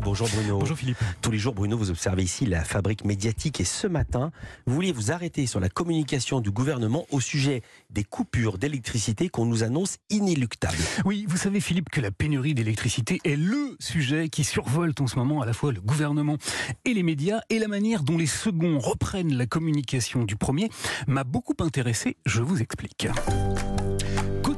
Bonjour Bruno. Bonjour Philippe. Tous les jours, Bruno, vous observez ici la fabrique médiatique et ce matin, vous vouliez vous arrêter sur la communication du gouvernement au sujet des coupures d'électricité qu'on nous annonce inéluctables. Oui, vous savez Philippe que la pénurie d'électricité est le sujet qui survolte en ce moment à la fois le gouvernement et les médias et la manière dont les seconds reprennent la communication du premier m'a beaucoup intéressé, je vous explique.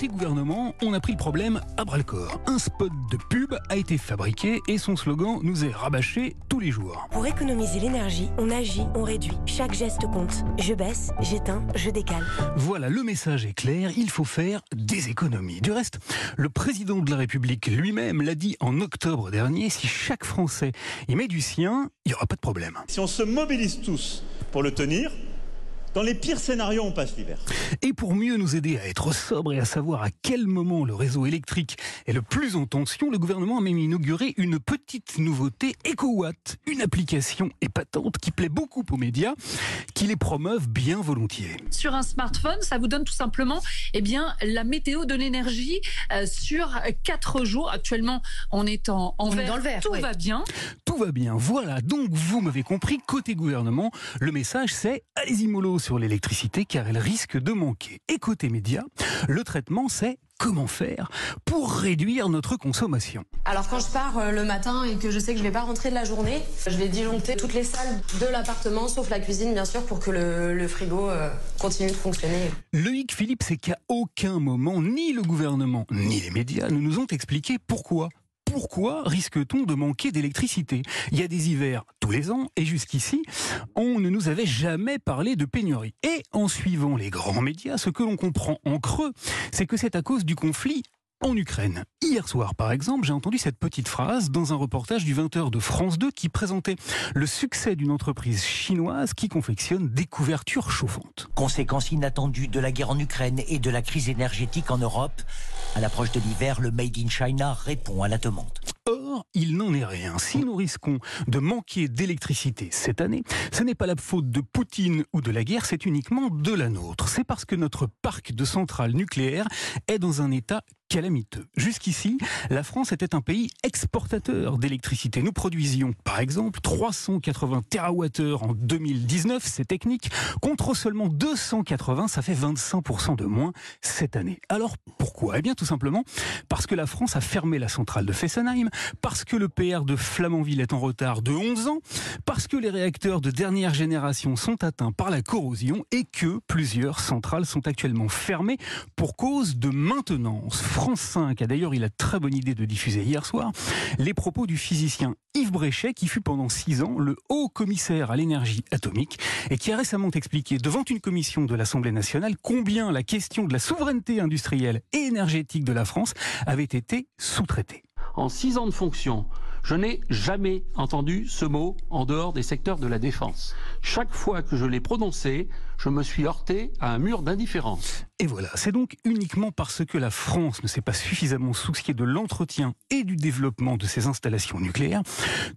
Côté gouvernement, on a pris le problème à bras le corps. Un spot de pub a été fabriqué et son slogan nous est rabâché tous les jours. Pour économiser l'énergie, on agit, on réduit. Chaque geste compte. Je baisse, j'éteins, je décale. Voilà, le message est clair, il faut faire des économies. Du reste, le président de la République lui-même l'a dit en octobre dernier, si chaque Français y met du sien, il n'y aura pas de problème. Si on se mobilise tous pour le tenir, dans les pires scénarios, on passe l'hiver. Et pour mieux nous aider à être sobres et à savoir à quel moment le réseau électrique est le plus en tension, le gouvernement a même inauguré une petite nouveauté, EcoWatt, une application épatante qui plaît beaucoup aux médias, qui les promeuvent bien volontiers. Sur un smartphone, ça vous donne tout simplement eh bien, la météo de l'énergie euh, sur quatre jours. Actuellement, on est en, en On est vert, dans le vert, tout va bien. Tout va bien, voilà, donc vous m'avez compris, côté gouvernement, le message c'est allez-y mollo sur l'électricité car elle risque de manquer. Et côté médias, le traitement c'est comment faire pour réduire notre consommation. Alors quand je pars euh, le matin et que je sais que je vais pas rentrer de la journée, je vais disjoncter toutes les salles de l'appartement, sauf la cuisine bien sûr, pour que le, le frigo euh, continue de fonctionner. Le hic, Philippe, c'est qu'à aucun moment, ni le gouvernement, ni les médias ne nous ont expliqué pourquoi. Pourquoi risque-t-on de manquer d'électricité? Il y a des hivers tous les ans et jusqu'ici, on ne nous avait jamais parlé de pénurie. Et en suivant les grands médias, ce que l'on comprend en creux, c'est que c'est à cause du conflit en Ukraine. Hier soir, par exemple, j'ai entendu cette petite phrase dans un reportage du 20h de France 2 qui présentait le succès d'une entreprise chinoise qui confectionne des couvertures chauffantes. Conséquence inattendue de la guerre en Ukraine et de la crise énergétique en Europe, à l'approche de l'hiver, le Made in China répond à la demande. Or, il n'en est rien. Si nous risquons de manquer d'électricité cette année, ce n'est pas la faute de Poutine ou de la guerre, c'est uniquement de la nôtre. C'est parce que notre parc de centrales nucléaires est dans un état calamiteux. Jusqu'ici, la France était un pays exportateur d'électricité. Nous produisions, par exemple, 380 TWh en 2019, c'est technique, contre seulement 280, ça fait 25% de moins cette année. Alors pourquoi? Eh bien tout simplement parce que la France a fermé la centrale de Fessenheim, parce que le PR de Flamanville est en retard de 11 ans, parce que les réacteurs de dernière génération sont atteints par la corrosion et que plusieurs centrales sont actuellement fermées pour cause de maintenance. France 5 a d'ailleurs eu la très bonne idée de diffuser hier soir les propos du physicien Yves Bréchet qui fut pendant six ans le haut commissaire à l'énergie atomique et qui a récemment expliqué devant une commission de l'Assemblée nationale combien la question de la souveraineté industrielle et énergétique de la France avait été sous-traitée. En six ans de fonction, je n'ai jamais entendu ce mot en dehors des secteurs de la défense. Chaque fois que je l'ai prononcé, je me suis heurté à un mur d'indifférence. Et voilà, c'est donc uniquement parce que la France ne s'est pas suffisamment souciée de l'entretien et du développement de ses installations nucléaires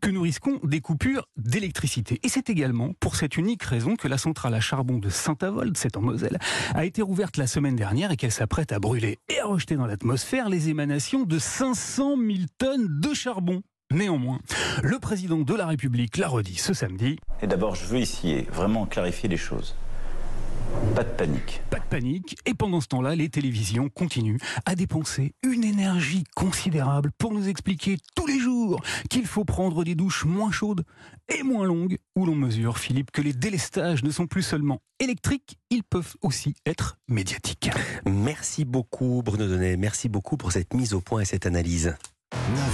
que nous risquons des coupures d'électricité. Et c'est également pour cette unique raison que la centrale à charbon de Saint-Avold, c'est en Moselle, a été rouverte la semaine dernière et qu'elle s'apprête à brûler et à rejeter dans l'atmosphère les émanations de 500 000 tonnes de charbon. Néanmoins, le président de la République l'a redit ce samedi, Et d'abord, je veux ici vraiment clarifier les choses. Pas de panique. Pas de panique. Et pendant ce temps-là, les télévisions continuent à dépenser une énergie considérable pour nous expliquer tous les jours qu'il faut prendre des douches moins chaudes et moins longues, où l'on mesure, Philippe, que les délestages ne sont plus seulement électriques, ils peuvent aussi être médiatiques. Merci beaucoup Bruno Donnet, merci beaucoup pour cette mise au point et cette analyse.